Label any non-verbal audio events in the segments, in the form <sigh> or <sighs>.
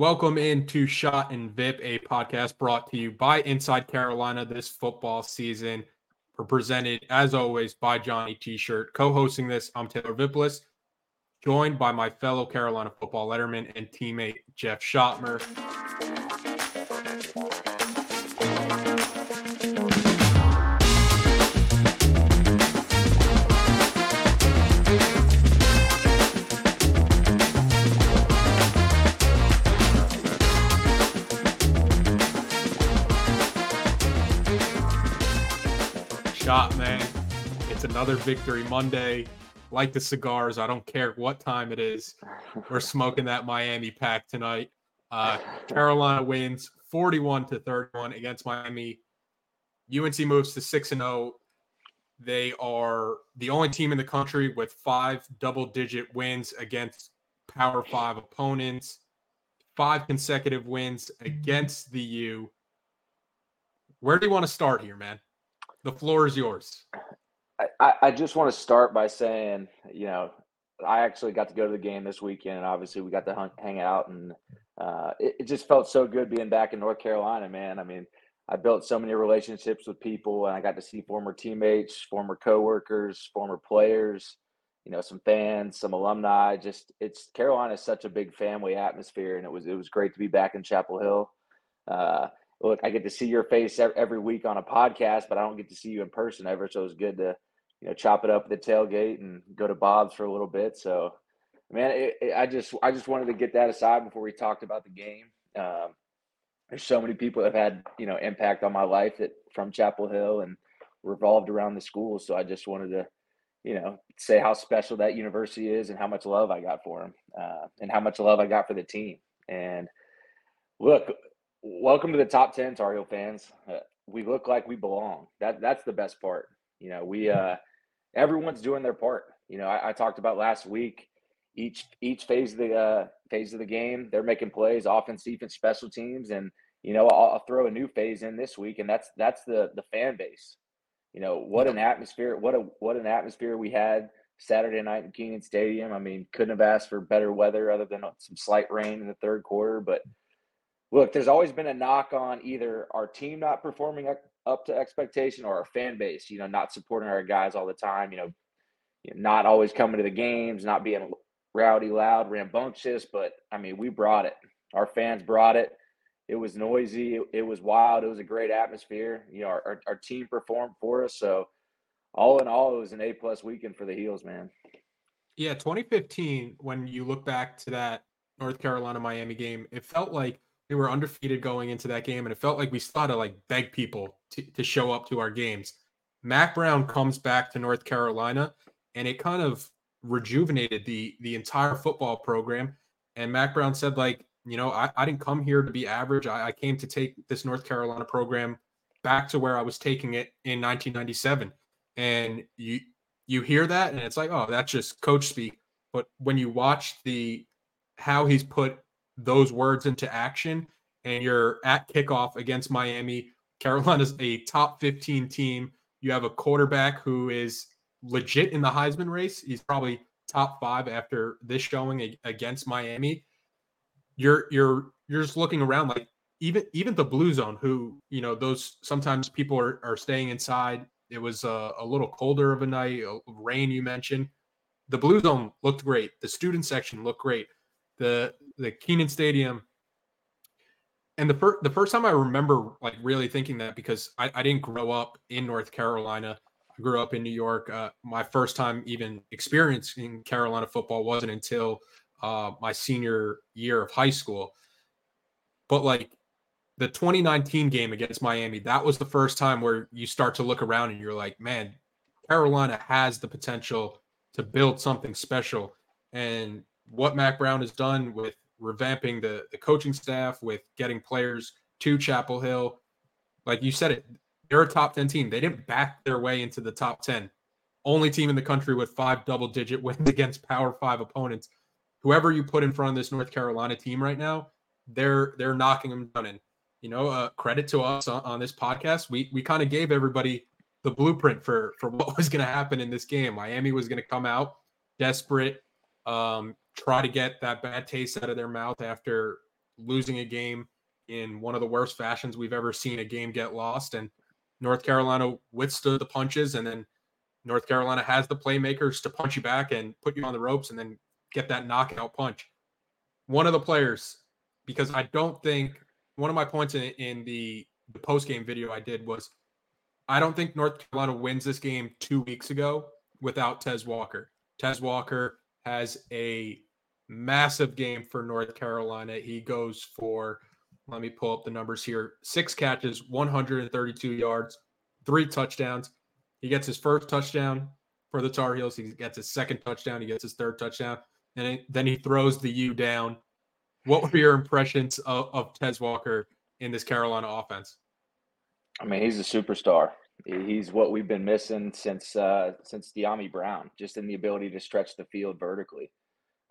Welcome into Schoett and Vipp, a podcast brought to you by Inside Carolina this football season. We're presented, as always, by Johnny T-Shirt. Co-hosting this, I'm Taylor Vippolis, joined by my fellow Carolina football letterman and teammate Jeff Schoettmer. Another victory Monday. Like the cigars, I don't care what time it is. We're smoking that Miami pack tonight. Uh, Carolina wins 41 to 31 against Miami. UNC moves to 6 and 0. They are the only team in the country with five double digit wins against Power 5 opponents, five consecutive wins against the U. Where do you want to start here, man? The floor is yours. I, I just want to start by saying, you know, I actually got to go to the game this weekend, and obviously we got to hung, hang out, and uh, it, it just felt so good being back in North Carolina, man. I mean, I built so many relationships with people, and I got to see former teammates, former coworkers, former players, you know, some fans, some alumni. Just it's Carolina is such a big family atmosphere, and it was it was great to be back in Chapel Hill. Uh, look, I get to see your face every week on a podcast, but I don't get to see you in person ever. So it was good to, you know, chop it up at the tailgate and go to Bob's for a little bit. So, man, it, it, I just I just wanted to get that aside before we talked about the game. Um, there's so many people that have had you know impact on my life that from Chapel Hill and revolved around the school. So I just wanted to, you know, say how special that university is and how much love I got for them uh, and how much love I got for the team. And look, welcome to the top 10 tar heel fans uh, we look like we belong that that's the best part you know we uh everyone's doing their part. You know i, I talked about last week each each phase of the uh phase of the game they're making plays offense defense special teams and you know I'll, I'll throw a new phase in this week and that's that's the the fan base. You know what an atmosphere what a what an atmosphere we had saturday night in Kenan stadium. I mean couldn't have asked for better weather other than some slight rain in the third quarter but look, there's always been a knock on either our team not performing up- to expectation or our fan base, you know, not supporting our guys all the time, you know, not always coming to the games, not being rowdy, loud, rambunctious. But I mean, we brought it. Our fans brought it. It was noisy. It, it was wild. It was a great atmosphere. You know, our, our, our team performed for us. So, all in all, it was an A plus weekend for the Heels, man. Yeah, 2015, when you look back to that North Carolina Miami game, it felt like we were undefeated going into that game, and it felt like we to like beg people to, to show up to our games. Mack Brown comes back to North Carolina, and it kind of rejuvenated the the entire football program. And Mack Brown said, like, you know, I, I didn't come here to be average. I, I came to take this North Carolina program back to where I was taking it in 1997. And you you hear that, and it's like, oh, that's just coach speak. But when you watch the how he's put those words into action, and you're at kickoff against Miami, Carolina's a top 15 team. You have a quarterback who is legit in the Heisman race. He's probably top five after this showing against Miami. You're you're you're just looking around like even even the blue zone who you know those sometimes people are, are staying inside it was a, a little colder of a night rain you mentioned the blue zone looked great the student section looked great the the Kenan Stadium. And the first the first time I remember like really thinking that because I, I didn't grow up in North Carolina. I grew up in New York. Uh, my first time even experiencing Carolina football wasn't until uh, my senior year of high school. But like the 2019 game against Miami, that was the first time where you start to look around and you're like, man, Carolina has the potential to build something special. And what Mack Brown has done with revamping the, the coaching staff, with getting players to Chapel Hill, like you said it, they're a top 10 team. They didn't back their way into the top 10. Only team in the country with five double digit wins <laughs> against power five opponents. Whoever you put in front of this North Carolina team right now, they're they're knocking them down. And you know, uh, credit to us on, on this podcast. We we kind of gave everybody the blueprint for for <laughs> what was going to happen in this game. Miami was going to come out desperate, um, try to get that bad taste out of their mouth after losing a game in one of the worst fashions we've ever seen a game get lost. And North Carolina withstood the punches, and then North Carolina has the playmakers to punch you back and put you on the ropes, and then get that knockout punch. One of the players, because I don't think one of my points in, in the, the post game video I did was I don't think North Carolina wins this game two weeks ago without Tez Walker. Tez Walker has a massive game for North Carolina. He goes for, let me pull up the numbers here six catches, 132 yards, three touchdowns. He gets his first touchdown for the Tar Heels. He gets his second touchdown. He gets his third touchdown. And then he throws the U down what were your impressions of, of Tez Walker in this Carolina offense? I mean, he's a superstar. He's what we've been missing since uh, since Dyami Brown, just in the ability to stretch the field vertically.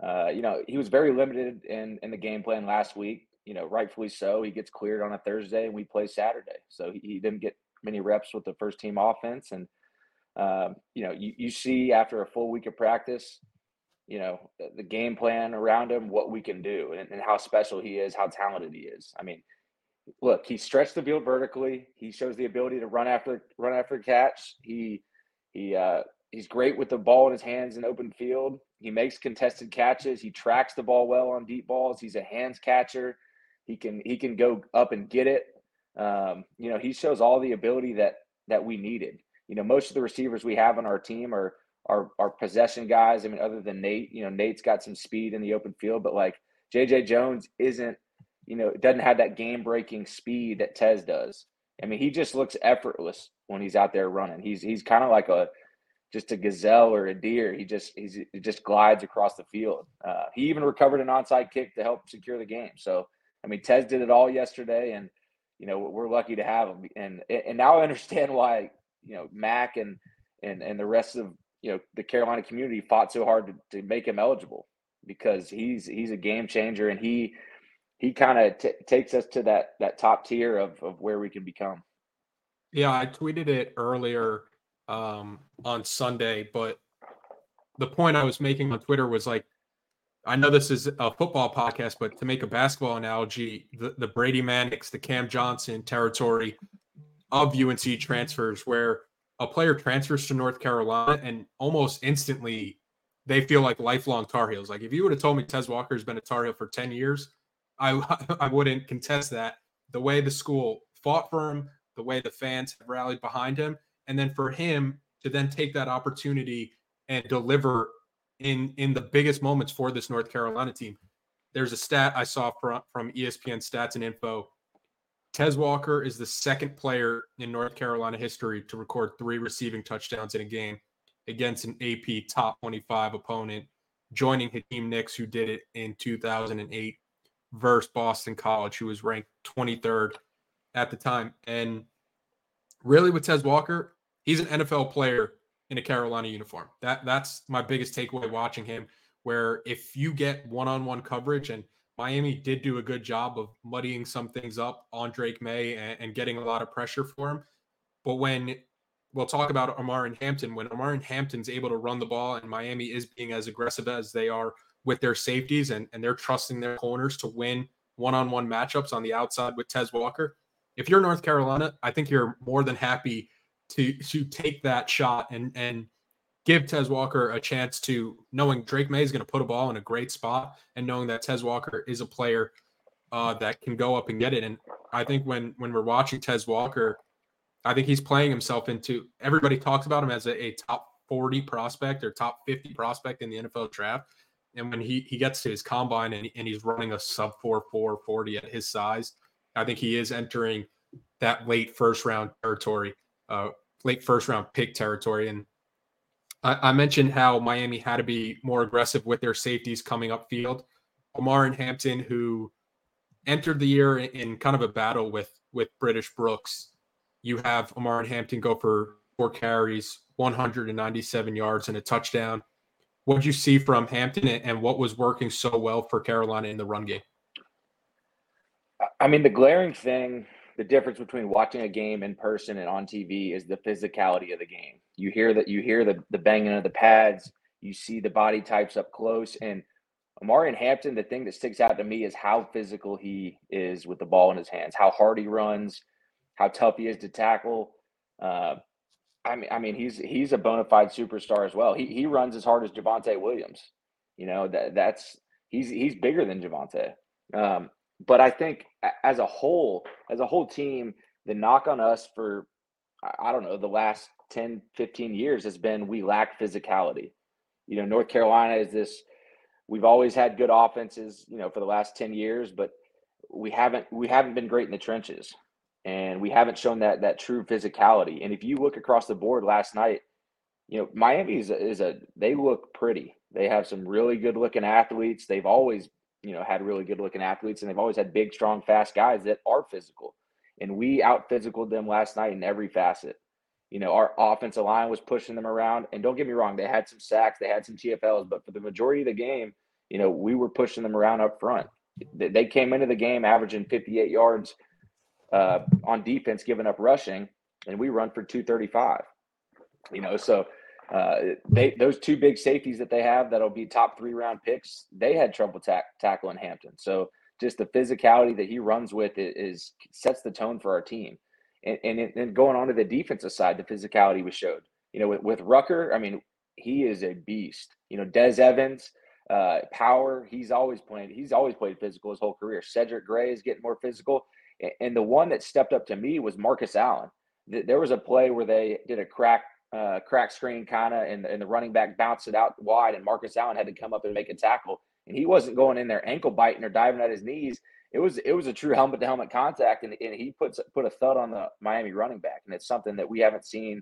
Uh, you know, he was very limited in in the game plan last week. You know, rightfully so. He gets cleared on a Thursday, and we play Saturday, so he, he didn't get many reps with the first team offense. And um, you know, you, you see after a full week of practice, you know, the game plan around him, what we can do, and, and how special he is, how talented he is. I mean, look, he stretched the field vertically. He shows the ability to run after run after catch. He he uh, he's great with the ball in his hands in open field. He makes contested catches. He tracks the ball well on deep balls. He's a hands catcher. He can he can go up and get it. Um, you know, he shows all the ability that that we needed. You know, most of the receivers we have on our team are are our possession guys. I mean, other than Nate, you know, Nate's got some speed in the open field, but like JJ Jones isn't, you know, it doesn't have that game breaking speed that Tez does. I mean, he just looks effortless when he's out there running. He's he's kind of like a just a gazelle or a deer. He just he's he just glides across the field. Uh, he even recovered an onside kick to help secure the game. So I mean, Tez did it all yesterday, and you know we're lucky to have him. And and now I understand why you know Mack and and and the rest of you know the Carolina community fought so hard to, to make him eligible because he's he's a game changer and he he kind of t- takes us to that that top tier of of where we can become. Yeah, I tweeted it earlier um, on Sunday, but the point I was making on Twitter was like, I know this is a football podcast, but to make a basketball analogy, the, the Brady Manek, the Cam Johnson territory of UNC transfers, where a player transfers to North Carolina and almost instantly they feel like lifelong Tar Heels. Like if you would have told me Tez Walker has been a Tar Heel for 10 years, I <laughs> I wouldn't contest that. The way the school fought for him, the way the fans have rallied behind him, and then for him to then take that opportunity and deliver in in the biggest moments for this North Carolina team. There's a stat I saw from from ESPN Stats and Info Tez Walker is the second player in North Carolina history to record three receiving touchdowns in a game against an AP top 25 opponent, joining Hakeem Nicks, who did it in 2008 versus Boston College, who was ranked 23rd at the time. And really, with Tez Walker, he's an NFL player in a Carolina uniform. That that's my biggest takeaway watching him. Where if you get one-on-one coverage and Miami did do a good job of muddying some things up on Drake Maye and, and getting a lot of pressure for him. But when we'll talk about Omarion Hampton, when Omarion Hampton's able to run the ball and Miami is being as aggressive as they are with their safeties and, and they're trusting their corners to win one-on-one matchups on the outside with Tez Walker. If you're North Carolina, I think you're more than happy to to take that shot and and give Tez Walker a chance to knowing Drake Maye is going to put a ball in a great spot and knowing that Tez Walker is a player uh, that can go up and get it. And I think when when we're watching Tez Walker, I think he's playing himself into everybody talks about him as a, a top 40 prospect or top 50 prospect in the NFL draft. And when he he gets to his combine and, and he's running a sub 4 4 40 at his size, I think he is entering that late first round territory, uh, late first round pick territory. And I, I mentioned how Miami had to be more aggressive with their safeties coming up field. Omarion Hampton, who entered the year in, in kind of a battle with with British Brooks, you have Omarion Hampton go for four carries, 197 yards, and a touchdown. What did you see from Hampton, and what was working so well for Carolina in the run game? I mean, the glaring thing, the difference between watching a game in person and on TV is the physicality of the game. You hear that you hear the, the banging of the pads, you see the body types up close. And Omarion Hampton, the thing that sticks out to me is how physical he is with the ball in his hands, how hard he runs, how tough he is to tackle. Uh, I mean, I mean, he's he's a bona fide superstar as well. He he runs as hard as Javonte Williams. You know that that's he's he's bigger than Javonte. Um, but I think as a whole, as a whole team, the knock on us for, I don't know, the last 10, 15 years has been we lack physicality. You know, North Carolina is this, we've always had good offenses, you know, for the last 10 years, but we haven't, we haven't been great in the trenches and we haven't shown that, that true physicality. And if you look across the board last night, you know, Miami is a, is a they look pretty. They have some really good looking athletes. They've always you know, had really good looking athletes and they've always had big, strong, fast guys that are physical. And we out physicaled them last night in every facet. You know, our offensive line was pushing them around. And don't get me wrong, they had some sacks, they had some TFLs, but for the majority of the game, you know, we were pushing them around up front. They came into the game averaging 58 yards uh, on defense, giving up rushing, and we run for 235. You know, so uh, they those two big safeties that they have that'll be top three round picks. They had trouble tack, tackling Hampton. So just the physicality that he runs with is, is sets the tone for our team. And, and and going on to the defensive side, the physicality was showed. You know, with, with Rucker, I mean, he is a beast. You know, Des Evans, uh, power. He's always played. He's always played physical his whole career. Cedric Gray is getting more physical. And the one that stepped up to me was Marcus Allen. There was a play where they did a crack uh, crack screen kind of, and, and the running back bounced it out wide, and Marcus Allen had to come up and make a tackle, and he wasn't going in there ankle biting or diving at his knees. It was it was a true helmet to helmet contact, and, and he puts put a thud on the Miami running back, and it's something that we haven't seen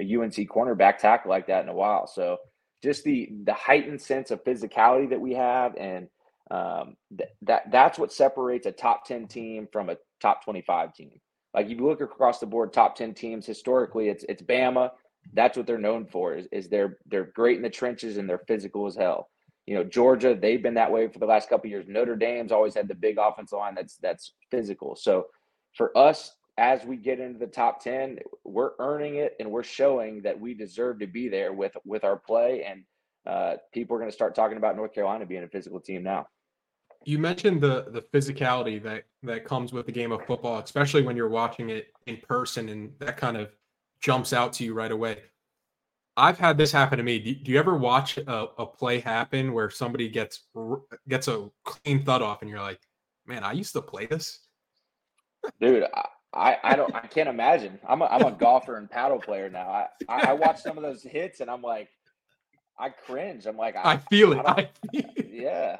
a UNC cornerback tackle like that in a while. So just the the heightened sense of physicality that we have, and um, th- that that's what separates a top ten team from a top twenty five team. Like if you look across the board, top ten teams historically, it's it's Bama, that's what they're known for is, is they're they're great in the trenches and they're physical as hell. You know, Georgia, they've been that way for the last couple years. Notre Dame's always had the big offensive line that's that's physical. So for us, as we get into the top 10, we're earning it and we're showing that we deserve to be there with with our play. And uh, people are going to start talking about North Carolina being a physical team now. You mentioned the the physicality that that comes with the game of football, especially when you're watching it in person and that kind of jumps out to you right away. I've had this happen to me. Do, do you ever watch a, a, play happen where somebody gets gets a clean thud off, and you're like, "Man, I used to play this." Dude, I, I don't I can't imagine. I'm a, I'm a golfer and paddle player now. I, I, I watch some of those hits and I'm like, I cringe. I'm like, I, I feel it. I feel it. <laughs> Yeah.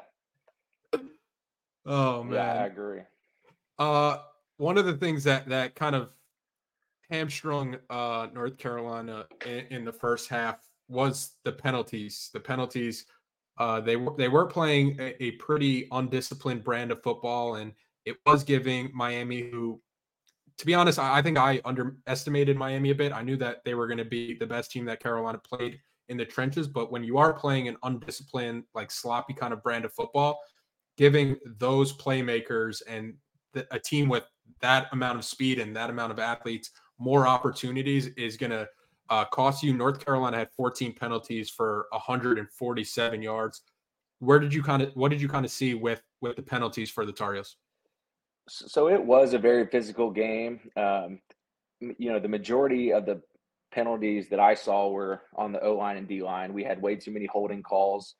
Oh man, yeah, I agree. Uh, one of the things that that kind of hamstrung uh, North Carolina in, in, the first half was the penalties. The penalties. Uh, they were they were playing a, a, pretty undisciplined brand of football, and it was giving Miami, who, to be honest, I, I think I underestimated Miami a bit. I knew that they were going to be the best team that Carolina played in the trenches, but when you are playing an undisciplined, like sloppy kind of brand of football, giving those playmakers and the, a team with that amount of speed and that amount of athletes more opportunities is going to uh, cost you. North Carolina had 14 penalties for 147 yards. Where did you kind of what did you kind of see with with the penalties for the Tar? So it was a very physical game. Um, you know, the majority of the penalties that I saw were on the O line and D line. We had way too many holding calls,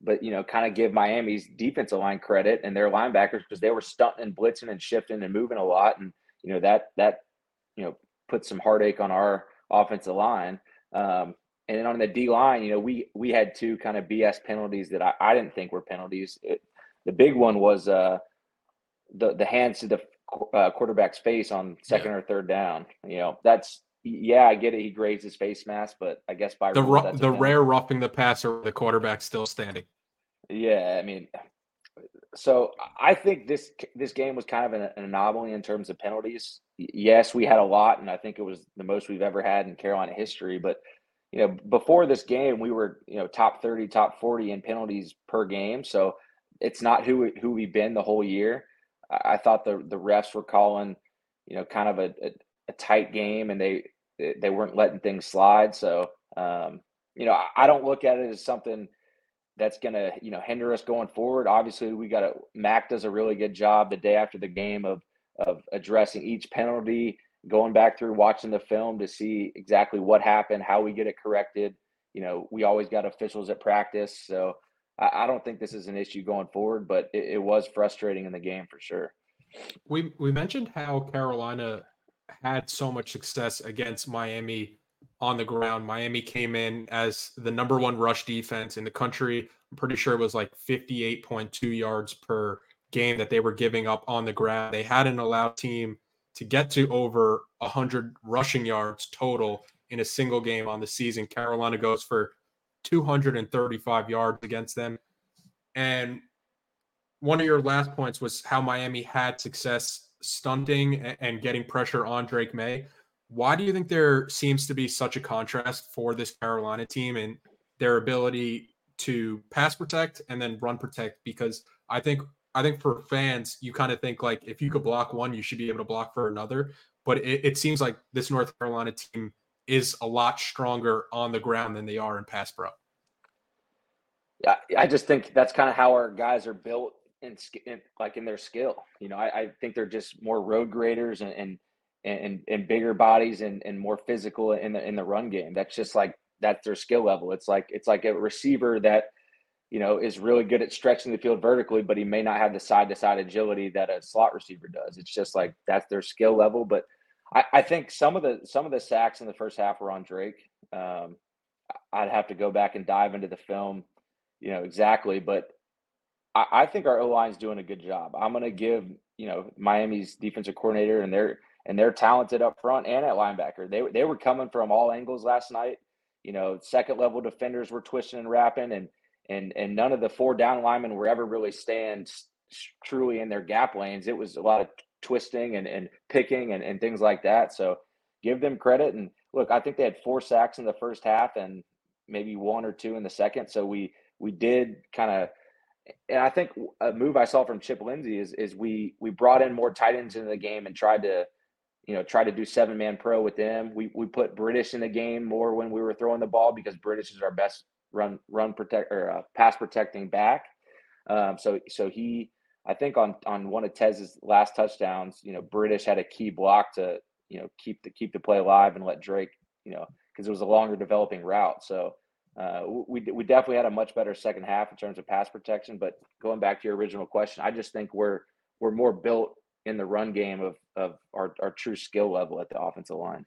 but you know, kind of give Miami's defensive line credit and their linebackers because they were stunting and blitzing and shifting and moving a lot, and you know that that you know put some heartache on our offensive line. Um, and then on the D line, you know, we we had two kind of BS penalties that I, I didn't think were penalties. It, the big one was uh, the the hands to the uh, quarterback's face on second yeah. or third down. You know, that's yeah, I get it. He grazed his face mask, but I guess by the rule, the rare roughing the passer, the quarterback still standing. Yeah, I mean, so I think this this game was kind of an, an, anomaly in terms of penalties. Yes, we had a lot, and I think it was the most we've ever had in Carolina history. But you know, before this game, we were you know top thirty, top forty in penalties per game. So it's not who who we've been the whole year. I, I thought the the refs were calling, you know, kind of a, a, a tight game, and they they weren't letting things slide. So um, you know, I, don't look at it as something that's going to you know hinder us going forward. Obviously, we got to Mack does a really good job the day after the game of of addressing each penalty, going back through watching the film to see exactly what happened, how we get it corrected. You know, we always got officials at practice, so I, I don't think this is an issue going forward. But it, it was frustrating in the game for sure. We we mentioned how Carolina had so much success against Miami on the ground. Miami came in as the number one rush defense in the country. I'm pretty sure it was like 58.2 yards per game that they were giving up on the ground. They hadn't allowed team to get to over 100 rushing yards total in a single game on the season. Carolina goes for 235 yards against them. And one of your last points was how Miami had success stunting and getting pressure on Drake Maye. Why do you think there seems to be such a contrast for this Carolina team and their ability to pass protect and then run protect? Because I think I think for fans, you kind of think like if you could block one, you should be able to block for another. But it, it seems like this North Carolina team is a lot stronger on the ground than they are in pass pro. Yeah, I just think that's kind of how our guys are built in like in their skill. You know, I, I, think they're just more road graders and, and and, and bigger bodies and, and more physical in the in the run game. That's just like that's their skill level. It's like it's like a receiver that you know is really good at stretching the field vertically, but he may not have the side to side agility that a slot receiver does. It's just like that's their skill level. But I, I think some of the some of the sacks in the first half were on Drake. Um, I'd have to go back and dive into the film, you know exactly, but I, think our O line is doing a good job. I'm going to give you know Miami's defensive coordinator and their and they're talented up front and at linebacker. They they were coming from all angles last night. You know, second level defenders were twisting and wrapping, and and and none of the four down linemen were ever really staying truly in their gap lanes. It was a lot of twisting and, and picking and, and things like that. So give them credit. And look, I think they had four sacks in the first half and maybe one or two in the second. So we we did kind of and I think a move I saw from Chip Lindsey is is we we brought in more tight ends into the game and tried to you know, try to do seven man pro with them. We we put British in the game more when we were throwing the ball because British is our best run run protect or uh, pass protecting back. Um, so so he I think on on one of Tez's last touchdowns, you know, British had a key block to you know keep the keep the play alive and let Drake you know because it was a longer developing route. So uh, we we definitely had a much better second half in terms of pass protection. But going back to your original question, I just think we're we're more built in the run game of, of our, our true skill level at the offensive line.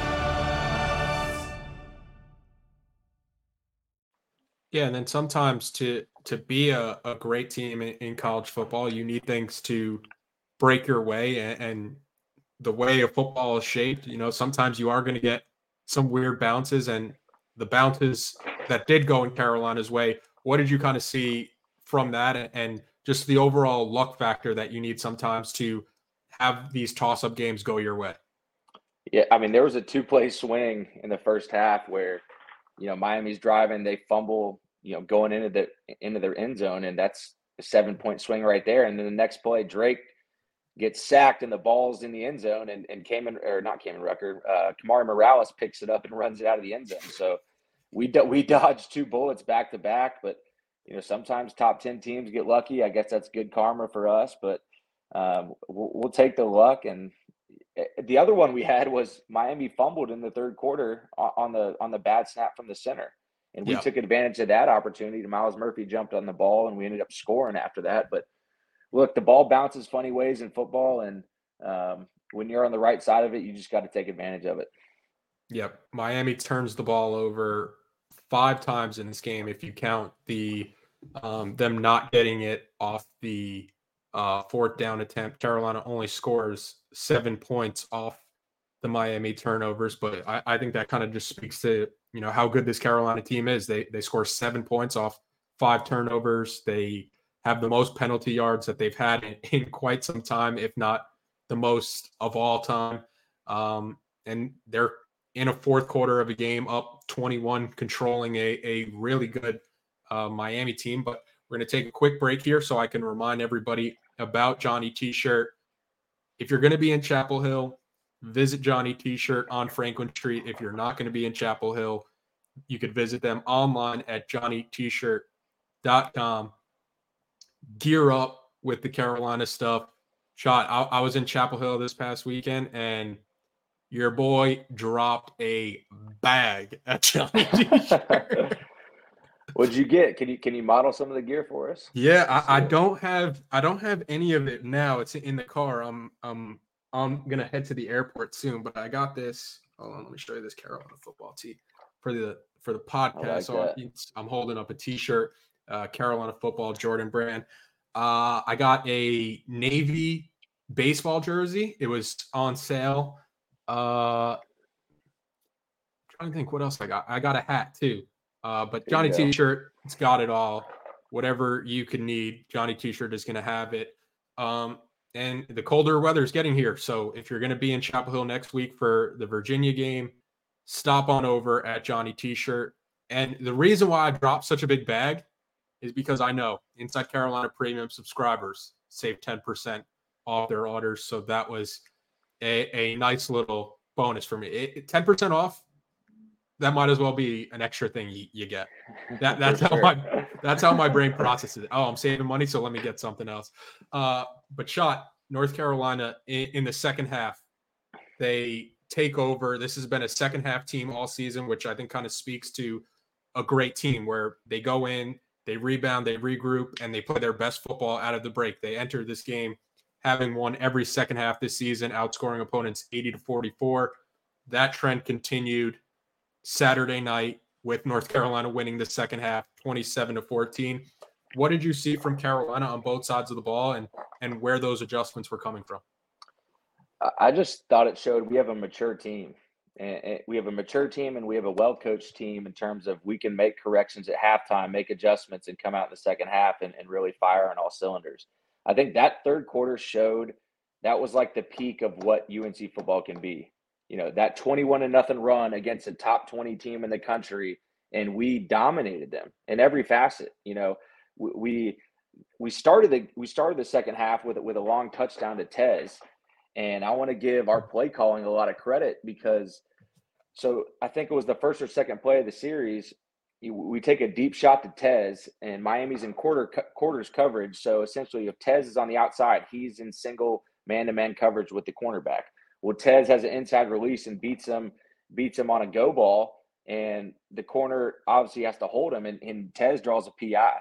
Yeah, and then sometimes to to be a, a great team in, in college football, you need things to break your way and, and the way of football is shaped. You know, sometimes you are going to get some weird bounces, and the bounces that did go in Carolina's way. What did you kind of see from that, and just the overall luck factor that you need sometimes to have these toss up games go your way? Yeah, I mean, there was a two play swing in the first half where you know, Miami's driving, they fumble, you know, going into the into their end zone, and that's a seven point swing right there. And then the next play, Drake gets sacked and the ball's in the end zone, and and Kaimon or not Kaimon Rucker, uh, Kamari Morales picks it up and runs it out of the end zone. So we do, we <laughs> dodged two bullets back to back, but you know sometimes top ten teams get lucky. I guess that's good karma for us, but um, we'll, we'll take the luck and Eh, the other one we had was Miami fumbled in the third quarter on the on the bad snap from the center, and we took advantage of that opportunity. Myles Murphy jumped on the ball, and we ended up scoring after that. But look, the ball bounces funny ways in football, and um, when you're on the right side of it, you just got to take advantage of it. Yep, Miami turns the ball over five times in this game if you count the um, them not getting it off the uh, fourth down attempt. Carolina only scores seven points off the Miami turnovers, but I, I think that kind of just speaks to you know how good this Carolina team is. They they score seven points off five turnovers. They have the most penalty yards that they've had in, in quite some time, if not the most of all time. Um, and they're in a fourth quarter of a game up 21, controlling a, a really good uh, Miami team. But we're going to take a quick break here so I can remind everybody about Johnny T shirt. If you're going to be in Chapel Hill, visit Johnny T shirt on Franklin Street. If you're not going to be in Chapel Hill, you could visit them online at johnnytshirt.com. Gear up with the Carolina stuff. Schoett, I, I was in Chapel Hill this past weekend and your boy dropped a bag at Johnny <laughs> T-shirt. What'd you get? Can you can you model some of the gear for us? Yeah, I, I, don't have I don't have any of it now. It's in the car. I'm I'm I'm gonna head to the airport soon, but I got this. Hold on, let me show you this Carolina football tee for the for the podcast. Like so I'm holding up a T-shirt, uh, Carolina football Jordan brand. Uh, I got a navy baseball jersey. It was on sale. Uh, trying to think what else I got. I got a hat too. Uh, but Johnny T-shirt, it's got it all. Whatever you can need, Johnny T-shirt is going to have it. Um, and the colder weather is getting here, so if you're going to be in Chapel Hill next week for the Virginia game, stop on over at Johnny T-shirt. And the reason why I dropped such a big bag is because I know Inside Carolina Premium subscribers save 10% off their orders. So that was a, a nice little bonus for me. It, 10% off that might as well be an extra thing you, you get. That that's how sure. my <laughs> that's how my brain processes it. Oh, I'm saving money, so let me get something else. Uh, but Schoett North Carolina in, in the second half, they take over. This has been a second half team all season, which I think kind of speaks to a great team where they go in, they rebound, they regroup, and they play their best football out of the break. They enter this game having won every second half this season, outscoring opponents 80 to 44. That trend continued Saturday night with North Carolina winning the second half 27 to 14. What did you see from Carolina on both sides of the ball and and where those adjustments were coming from? I just thought it showed we have a mature team. And we have a mature team and we have a well coached team in terms of we can make corrections at halftime, make adjustments, and come out in the second half and, and really fire on all cylinders. I think that third quarter showed that was like the peak of what UNC football can be you know that 21 to nothing run against a top 20 team in the country and we dominated them in every facet you know. We we started the we started the second half with with a long touchdown to Tez and I want to give our play calling a lot of credit because so I think it was the first or second play of the series we take a deep shot to Tez and Miami's in quarter quarters coverage so essentially if Tez is on the outside he's in single man-to-man coverage with the cornerback well, Tez has an inside release and beats him, beats him on a go ball, and the corner obviously has to hold him, and, and Tez draws a PI.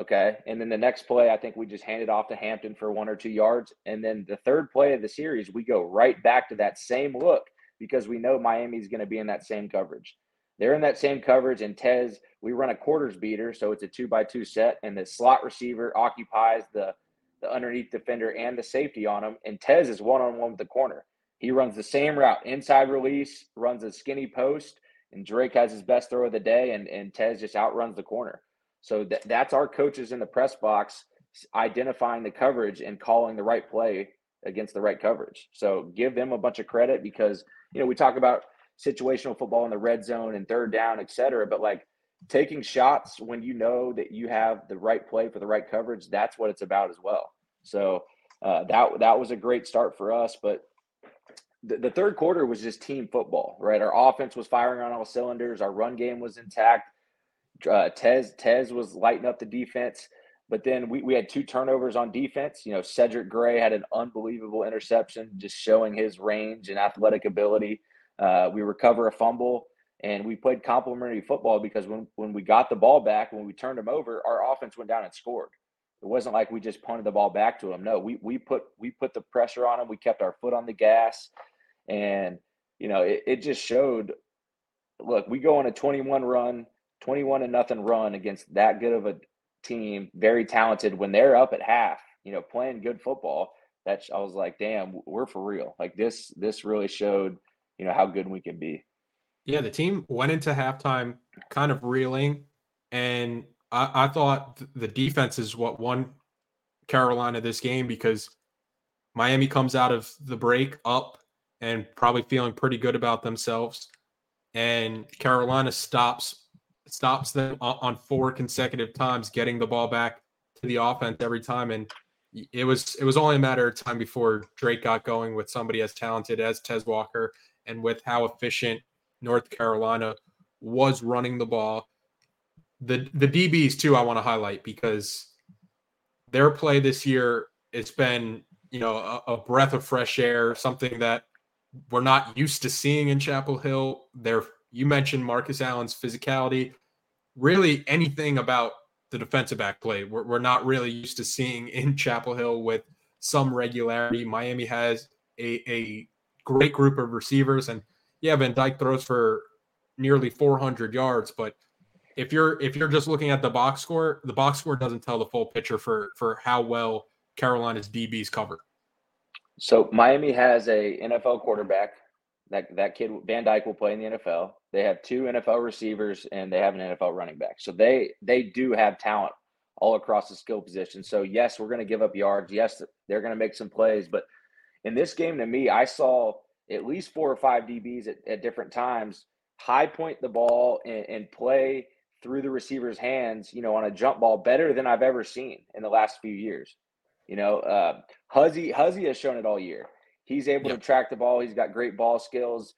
Okay. And then the next play, I think we just hand it off to Hampton for one or two yards. And then the third play of the series, we go right back to that same look because we know Miami's going to be in that same coverage. they're in that same coverage, and Tez, we run a quarters beater, so it's a two by two set, and the slot receiver occupies the the underneath defender and the safety on him, and Tez is one on one with the corner. He runs the same route, inside release, runs a skinny post, and Drake has his best throw of the day, and and Tez just outruns the corner. So th- that's our coaches in the press box identifying the coverage and calling the right play against the right coverage. So give them a bunch of credit because you know we talk about situational football in the red zone and third down, et cetera. But like taking shots when you know that you have the right play for the right coverage, that's what it's about as well. So uh, that that was a great start for us. But the, the third quarter was just team football, right? Our offense was firing on all cylinders. Our run game was intact. Uh, Tez Tez was lighting up the defense. But then we, we had two turnovers on defense. You know, Cedric Gray had an unbelievable interception, just showing his range and athletic ability. Uh, we recover a fumble, and we played complementary football because when when we got the ball back, when we turned them over, our offense went down and scored. It wasn't like we just punted the ball back to them. No, we we put we put the pressure on them. We kept our foot on the gas, and you know it, it just showed. Look, we go on a 21 run, 21 and nothing run against that good of a team, very talented. When they're up at half, you know, playing good football, that I was like, damn, we're for real. Like this, this really showed you know how good we can be. Yeah, the team went into halftime kind of reeling, and I, I thought the defense is what won Carolina this game because Miami comes out of the break up and probably feeling pretty good about themselves, and Carolina stops stops them on four consecutive times, getting the ball back to the offense every time, and it was it was only a matter of time before Drake got going with somebody as talented as Tez Walker and with how efficient North Carolina was running the ball. The the DBs too I want to highlight because their play this year it's been, you know, a, a breath of fresh air, something that we're not used to seeing in Chapel Hill. There you mentioned Marcus Allen's physicality, really anything about the defensive back play. We're, we're not really used to seeing in Chapel Hill with some regularity. Miami has a, a great group of receivers. And yeah, Van Dyck throws for nearly 400 yards, but if you're if you're just looking at the box score, the box score doesn't tell the full picture for for how well Carolina's DBs cover. So Miami has a NFL quarterback. That that kid Van Dyck will play in the NFL. They have two NFL receivers and they have an NFL running back. So they they do have talent all across the skill position. So yes, we're going to give up yards. Yes, they're going to make some plays, but in this game, to me, I saw at least four or five DBs at, at different times high point the ball and, and, play through the receiver's hands, you know, on a jump ball better than I've ever seen in the last few years. You know, uh, Huzzie Huzzie has shown it all year. He's able yep. to track the ball. He's got great ball skills.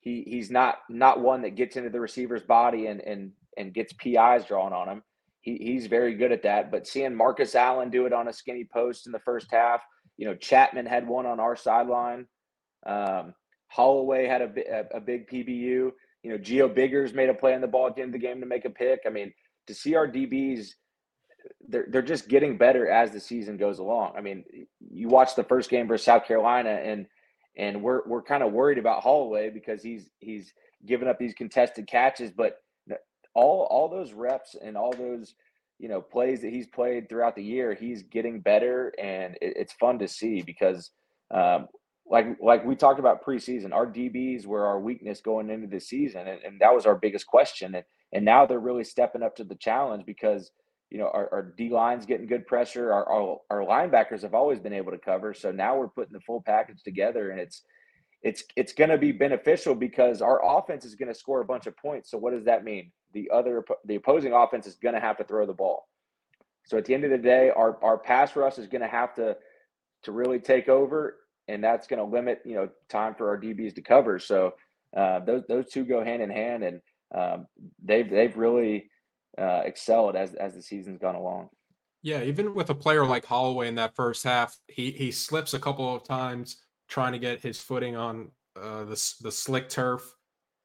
He he's not not one that gets into the receiver's body and and and gets PIs drawn on him. He, he's very good at that. But seeing Marcus Allen do it on a skinny post in the first half, you know, Chatman had one on our sideline. Um, Holloway had a, a, a big PBU. You know, Gio Biggers made a play on the ball at the end of the game to make a pick. I mean, to see our DBs, they're they're just getting better as the season goes along. I mean, you watch the first game versus South Carolina, and and we're we're kind of worried about Holloway because he's he's given up these contested catches, but all all those reps and all those you know plays that he's played throughout the year, he's getting better, and it, it's fun to see because um, like like we talked about preseason, our DBs were our weakness going into the season, and, and that was our biggest question. And and now they're really stepping up to the challenge because you know our, our D line's getting good pressure. Our, our our linebackers have always been able to cover, so now we're putting the full package together, and it's it's it's going to be beneficial because our offense is going to score a bunch of points. So what does that mean? The other the opposing offense is going to have to throw the ball. So at the end of the day, our our pass rush is going to have to to really take over, and that's going to limit you know time for our DBs to cover. So uh, those those two go hand in hand, and um, they've they've really uh, excelled as as the season's gone along. Yeah, even with a player like Holloway in that first half, he he slips a couple of times trying to get his footing on uh, the the slick turf,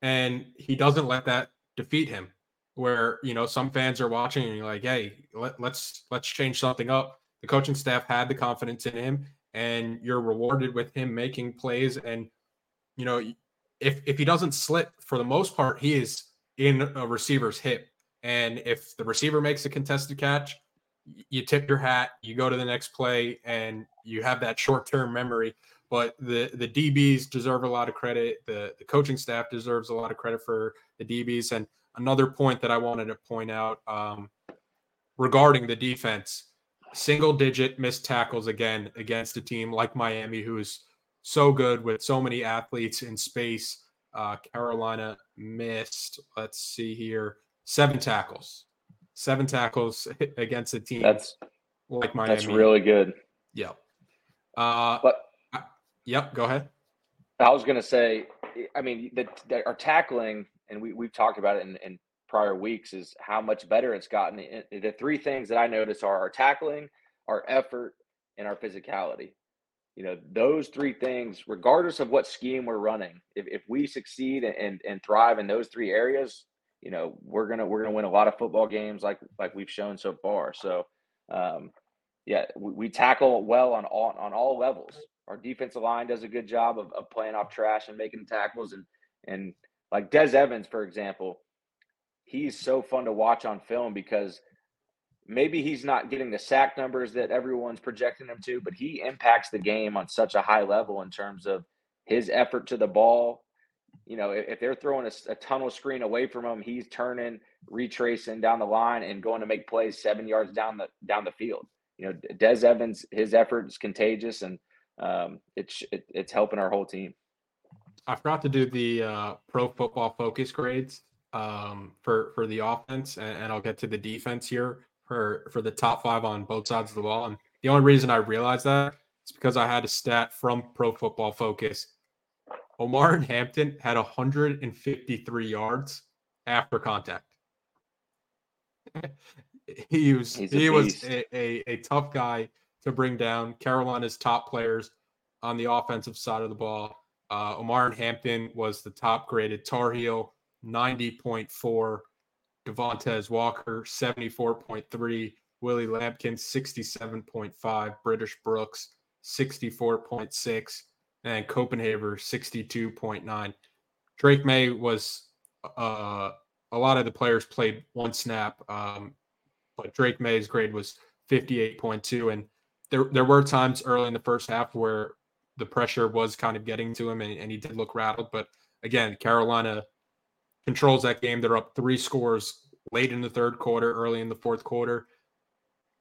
and he doesn't let that defeat him. Where you know some fans are watching and you're like, hey, let, let's let's change something up. The coaching staff had the confidence in him, and you're rewarded with him making plays. And you know, if if he doesn't slip for the most part, he is in a receiver's hip. And if the receiver makes a contested catch, you tip your hat, you go to the next play, and you have that short term memory. But the the DBs deserve a lot of credit. The the coaching staff deserves a lot of credit for the DBs. And another point that I wanted to point out um, regarding the defense, single digit missed tackles again against a team like Miami, who is so good with so many athletes in space. Uh, Carolina missed. Let's see here, seven tackles seven tackles <laughs> against a team that's like Miami. That's really good. Yep. Uh, but yep, go ahead. I was going to say, I mean, the, the, our tackling, and we we've talked about it in, in prior weeks, is how much better it's gotten. The three things that I notice are our tackling, our effort, and our physicality. You know, those three things, regardless of what scheme we're running, if, if we succeed and, and thrive in those three areas, you know we're gonna we're gonna win a lot of football games like like we've shown so far. So um, yeah, we, we, tackle well on all on all levels. Our defensive line does a good job of, of playing off trash and making tackles and and like Des Evans, for example, he's so fun to watch on film because maybe he's not getting the sack numbers that everyone's projecting him to, but he impacts the game on such a high level in terms of his effort to the ball, you know, if they're throwing a, a, tunnel screen away from him, he's turning, retracing down the line, and going to make plays seven yards down the down the field. You know, Des Evans, his effort is contagious, and um, it's it, it's helping our whole team. I forgot to do the uh, Pro Football Focus grades um, for for the offense, and, and I'll get to the defense here for for the top five on both sides of the ball. And the only reason I realized that is because I had a stat from Pro Football Focus Omarion Hampton had 153 yards after contact. <laughs> he was he was a, a, a, tough guy to bring down. Carolina's top players on the offensive side of the ball. Uh, Omarion Hampton was the top graded Tar Heel, 90.4. Devontez Walker, 74.3. Willie Lampkin, 67.5. British Brooks, 64.6 and Copenhaver 62.9. Drake Maye was uh, a lot of the players played one snap, um, but Drake Maye's grade was 58.2. And there, there were times early in the first half where the pressure was kind of getting to him and, and he did look rattled. But again, Carolina controls that game. They're up three scores late in the third quarter, early in the fourth quarter.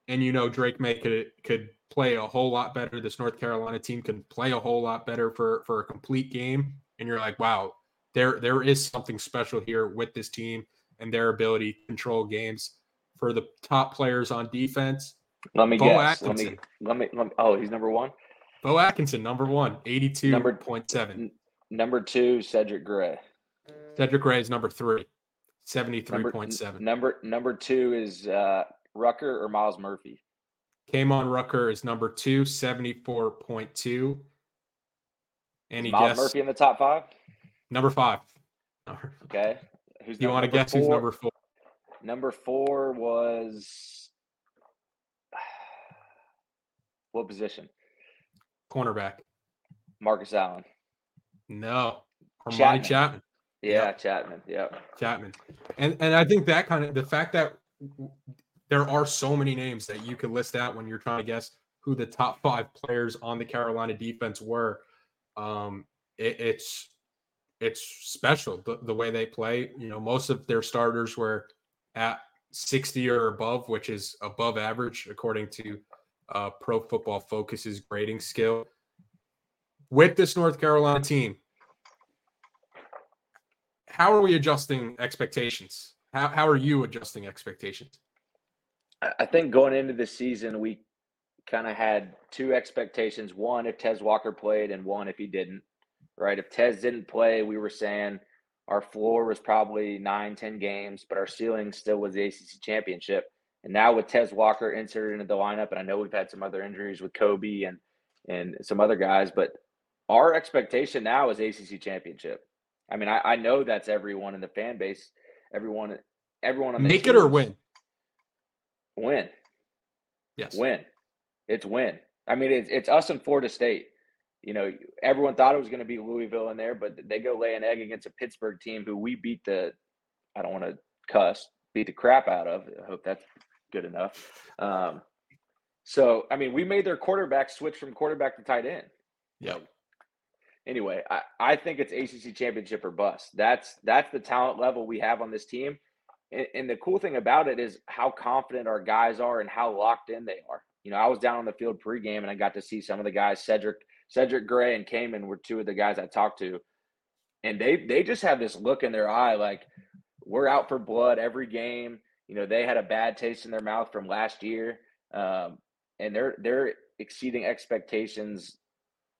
And you know Drake Maye could could play a whole lot better. This North Carolina team can play a whole lot better for for a complete game. And you're like, wow, there there is something special here with this team and their ability to control games. For the top players on defense, let me Bo guess. Let me, let me, let me oh, he's number one. Bo Atkinson, number one, 82.7. Number two, Cedric Gray. Cedric Gray is number three, 73.7. Number, number, number two is uh, Rucker or Myles Murphy. Kaimon Rucker is number two, 74.2. Any Myles guess? Murphy in the top five? Number five. Okay. Who's <laughs> you want to guess four? who's number four? Number four was <sighs> what position? Cornerback. Marcus Allen. No. Armani Chatman. Chatman. Yeah, yep. Chatman. Yeah. Chatman. And and I think that kind of the fact that there are so many names that you could list out when you're trying to guess who the top five players on the Carolina defense were. Um, it, it's it's special the, the way they play. You know, most of their starters were at 60 or above, which is above average according to uh, Pro Football Focus's grading skill. With this North Carolina team, how are we adjusting expectations? How, how are you adjusting expectations? I think going into the season, we kind of had two expectations. One, if Tez Walker played, and one, if he didn't. Right? If Tez didn't play, we were saying our floor was probably nine, ten games, but our ceiling still was the ACC championship. And now with Tez Walker inserted into the lineup, and I know we've had some other injuries with Kobe and and some other guys, but our expectation now is ACC championship. I mean, I, I know that's everyone in the fan base, everyone, everyone on the make it or win. Win. Yes. Win. It's win. I mean, it's it's us and Florida State. You know, everyone thought it was going to be Louisville in there, but they go lay an egg against a Pittsburgh team who we beat the I don't want to cuss, beat the crap out of. I hope that's good enough. Um, so, I mean, we made their quarterback switch from quarterback to tight end. Yeah. Anyway, I, I think it's ACC championship or bust. That's that's the talent level we have on this team. And, and the cool thing about it is how confident our guys are and how locked in they are. You know, I was down on the field pregame and I got to see some of the guys. Cedric Cedric Gray and Kaimon were two of the guys I talked to, and they they just have this look in their eye like we're out for blood every game. You know, they had a bad taste in their mouth from last year, um, and they're they're exceeding expectations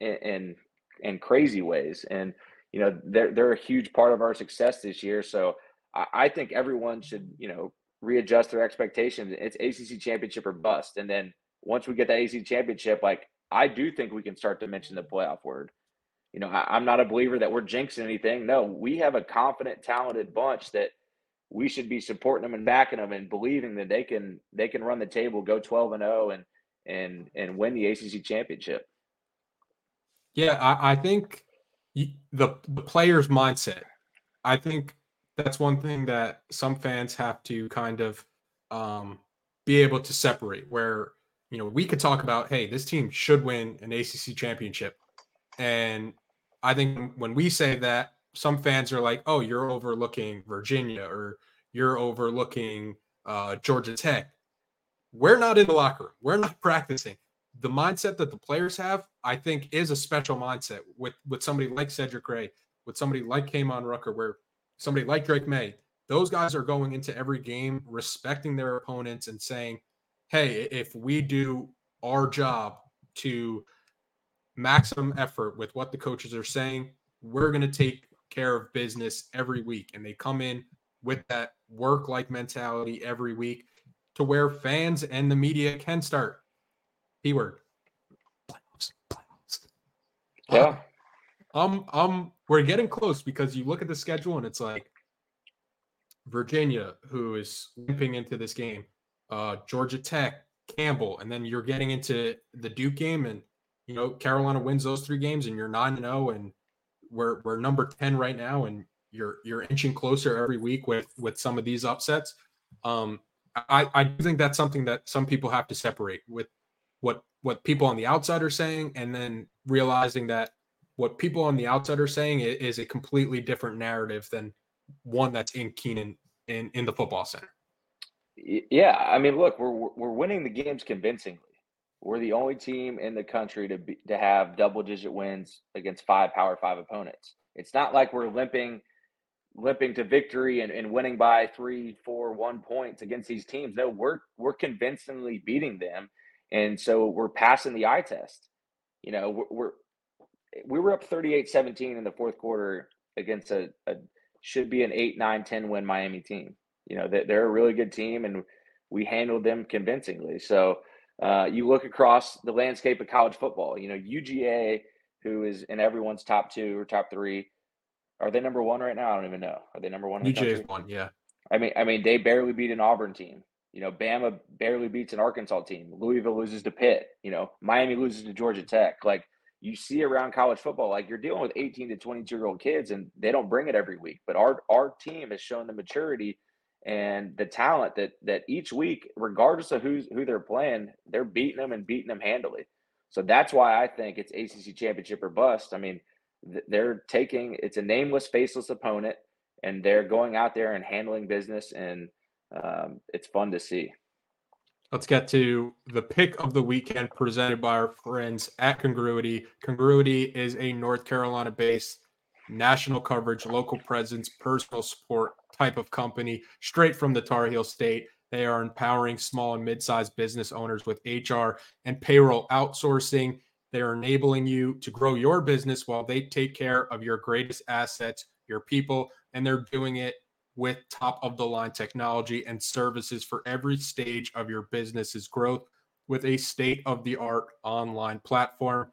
and, in in crazy ways. And you know, they're they're a huge part of our success this year. So I, I think everyone should you know readjust their expectations. It's ACC championship or bust, and then once we get that ACC championship, like I do think we can start to mention the playoff word. You know, I, am not a believer that we're jinxing anything. No, we have a confident, talented bunch that we should be supporting them and backing them and believing that they can they can run the table, go 12 and 0 and and and win the ACC championship. Yeah, I, I think the the player's mindset. I think that's one thing that some fans have to kind of um, be able to separate. Where you know we could talk about, hey, this team should win an ACC championship, and I think when we say that, some fans are like, "Oh, you're overlooking Virginia or you're overlooking uh, Georgia Tech." We're not in the locker room. We're not <laughs> practicing. The mindset that the players have, I think, is a special mindset with with somebody like Cedric Gray, with somebody like Kaimon Rucker, where somebody like Drake Maye, those guys are going into every game respecting their opponents and saying, "Hey, if we do our job to maximum effort with what the coaches are saying, we're going to take care of business every week. And they come in with that work like mentality every week to where fans and the media can start. Keyword. Playoffs. Playoffs. Yeah. Um, um, we're getting close because you look at the schedule and it's like Virginia, who is limping into this game, uh, Georgia Tech, Campbell, and then you're getting into the Duke game, and you know Carolina wins those three games, and you're nine and zero, oh, and we're we're number 10 right now and you're you're inching closer every week with with some of these upsets um i i do think that's something that some people have to separate with what what people on the outside are saying and then realizing that what people on the outside are saying is, a completely different narrative than one that's in Kenan in in the football center yeah i mean look we're we're winning the games convincingly we're the only team in the country to be, to have double digit wins against five Power Five opponents. It's not like we're limping limping to victory and, and winning by three, four, one points against these teams. No, we're we're convincingly beating them, and so we're passing the eye test. You know, we're, we're we were up 38-17 in the fourth quarter against a, a should be an 8 9 10 win miami team you know they're a really good team and we handled them convincingly so uh, you look across the landscape of college football. You know, UGA, who is in everyone's top two or top three, are they number one right now? I don't even know. Are they number one? UGA is one, yeah. I mean, I mean, they barely beat an Auburn team. You know, Bama barely beats an Arkansas team. Louisville loses to Pitt. You know, Miami loses to Georgia Tech. Like you see around college football, like you're dealing with 18 to 22 year old kids, and they don't bring it every week. But our our team has shown the maturity and the talent that that each week, regardless of who's who they're playing, they're beating them and beating them handily. So that's why I think it's ACC championship or bust. I mean, they're taking it's a nameless, faceless opponent, and they're going out there and handling business, and um, it's fun to see. Let's get to the pick of the weekend presented by our friends at Congruity. Congruity is a North Carolina based national coverage, local presence, personal support type of company straight from the Tar Heel State. They are empowering small and mid sized business owners with HR and payroll outsourcing. They are enabling you to grow your business while they take care of your greatest assets, your people, and they're doing it with top of the line technology and services for every stage of your business's growth with a state of the art online platform.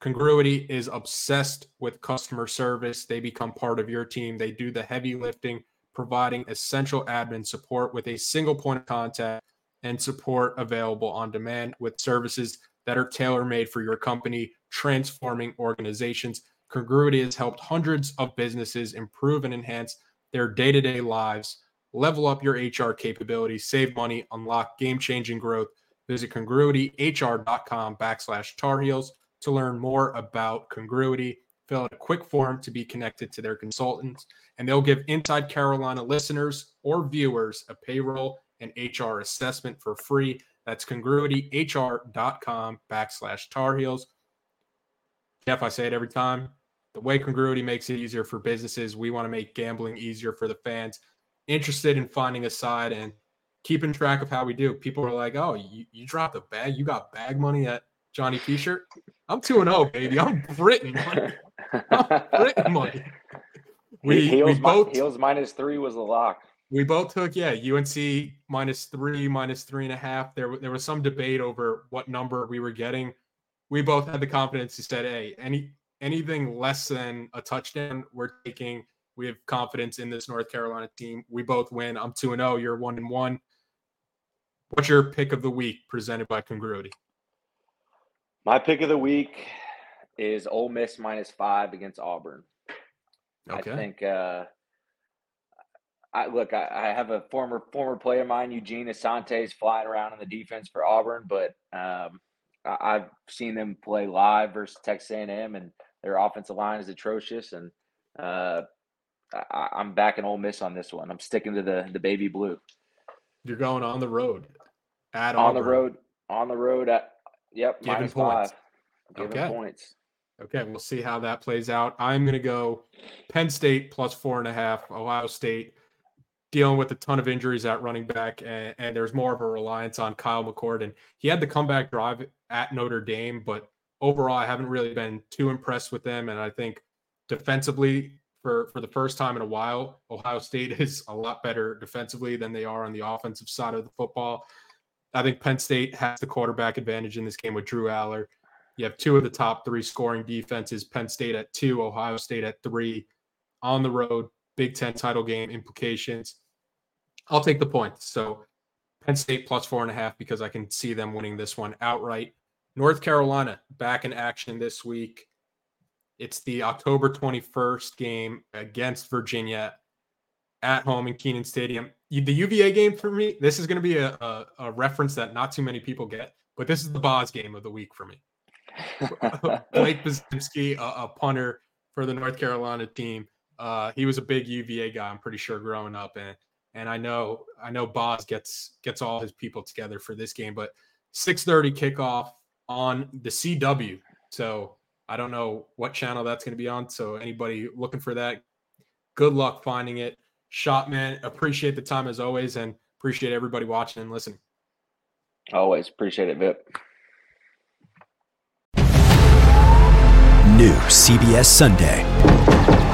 Congruity is obsessed with customer service. They become part of your team. They do the heavy lifting providing essential admin support with a single point of contact and support available on demand with services that are tailor made for your company, transforming organizations. Congruity has helped hundreds of businesses improve and enhance their day to day lives. Level up your HR capabilities, save money, unlock game changing growth. Visit congruityhr.com backslash Tar Heels to learn more about Congruity. Fill out a quick form to be connected to their consultants, and they'll give Inside Carolina listeners or viewers a payroll and HR assessment for free. That's congruityhr.com backslash Tar Heels. Jeff, I say it every time. The way Congruity makes it easier for businesses, we want to make gambling easier for the fans interested in finding a side and keeping track of how we do. People are like, oh, you, you dropped a bag. You got bag money at Johnny T-shirt. I'm 2 and 0, baby. I'm Britain money. I'm Britain <laughs> money. We, heels, we both heels minus three was the lock. We both took, yeah, UNC minus three, minus three and a half. There, there was some debate over what number we were getting. We both had the confidence to say, hey, any anything less than a touchdown, we're taking. We have confidence in this North Carolina team. We both win. I'm 2 0. You're 1 and 1. What's your pick of the week presented by Congruity? My pick of the week is Ole Miss minus five against Auburn. Okay. I think uh, I look, I, I, have a former former player of mine, Eugene Asante, is flying around in the defense for Auburn, but um, I, have seen them play live versus Texas A&M, and their offensive line is atrocious. And uh, I, am backing Ole Miss on this one. I'm sticking to the the baby blue. You're going on the road at on Auburn. the road on the road at yep Giving minus points. five. Giving okay. points. Okay, we'll see how that plays out. I'm going to go Penn State plus four and a half. Ohio State dealing with a ton of injuries at running back, and, and there's more of a reliance on Kyle McCord. And he had the comeback drive at Notre Dame, but overall, I haven't really been too impressed with them. And I think defensively, for for the first time in a while, Ohio State <laughs> is a lot better defensively than they are on the offensive side of the football. I think Penn State has the quarterback advantage in this game with Drew Allar. You have two of the top three scoring defenses Penn State at two, Ohio State at three, on the road, Big Ten title game implications. I'll take the points. So Penn State plus four and a half because I can see them winning this one outright. North Carolina back in action this week. It's the October 21st game against Virginia at home in Kenan Stadium. The UVA game for me, this is going to be a, a, a reference that not too many people get, but this is the Boz game of the week for me. <laughs> Blake Bazemski, a, a, punter for the North Carolina team. Uh, he was a big UVA guy, I'm pretty sure, growing up, and and I know I know Boz gets gets all his people together for this game. But 6:30 kickoff on the CW, so I don't know what channel that's going to be on. So anybody looking for that, good luck finding it. Schoett man, appreciate the time as always, and appreciate everybody watching and listening. Always appreciate it, Vipp. New CBS Sunday.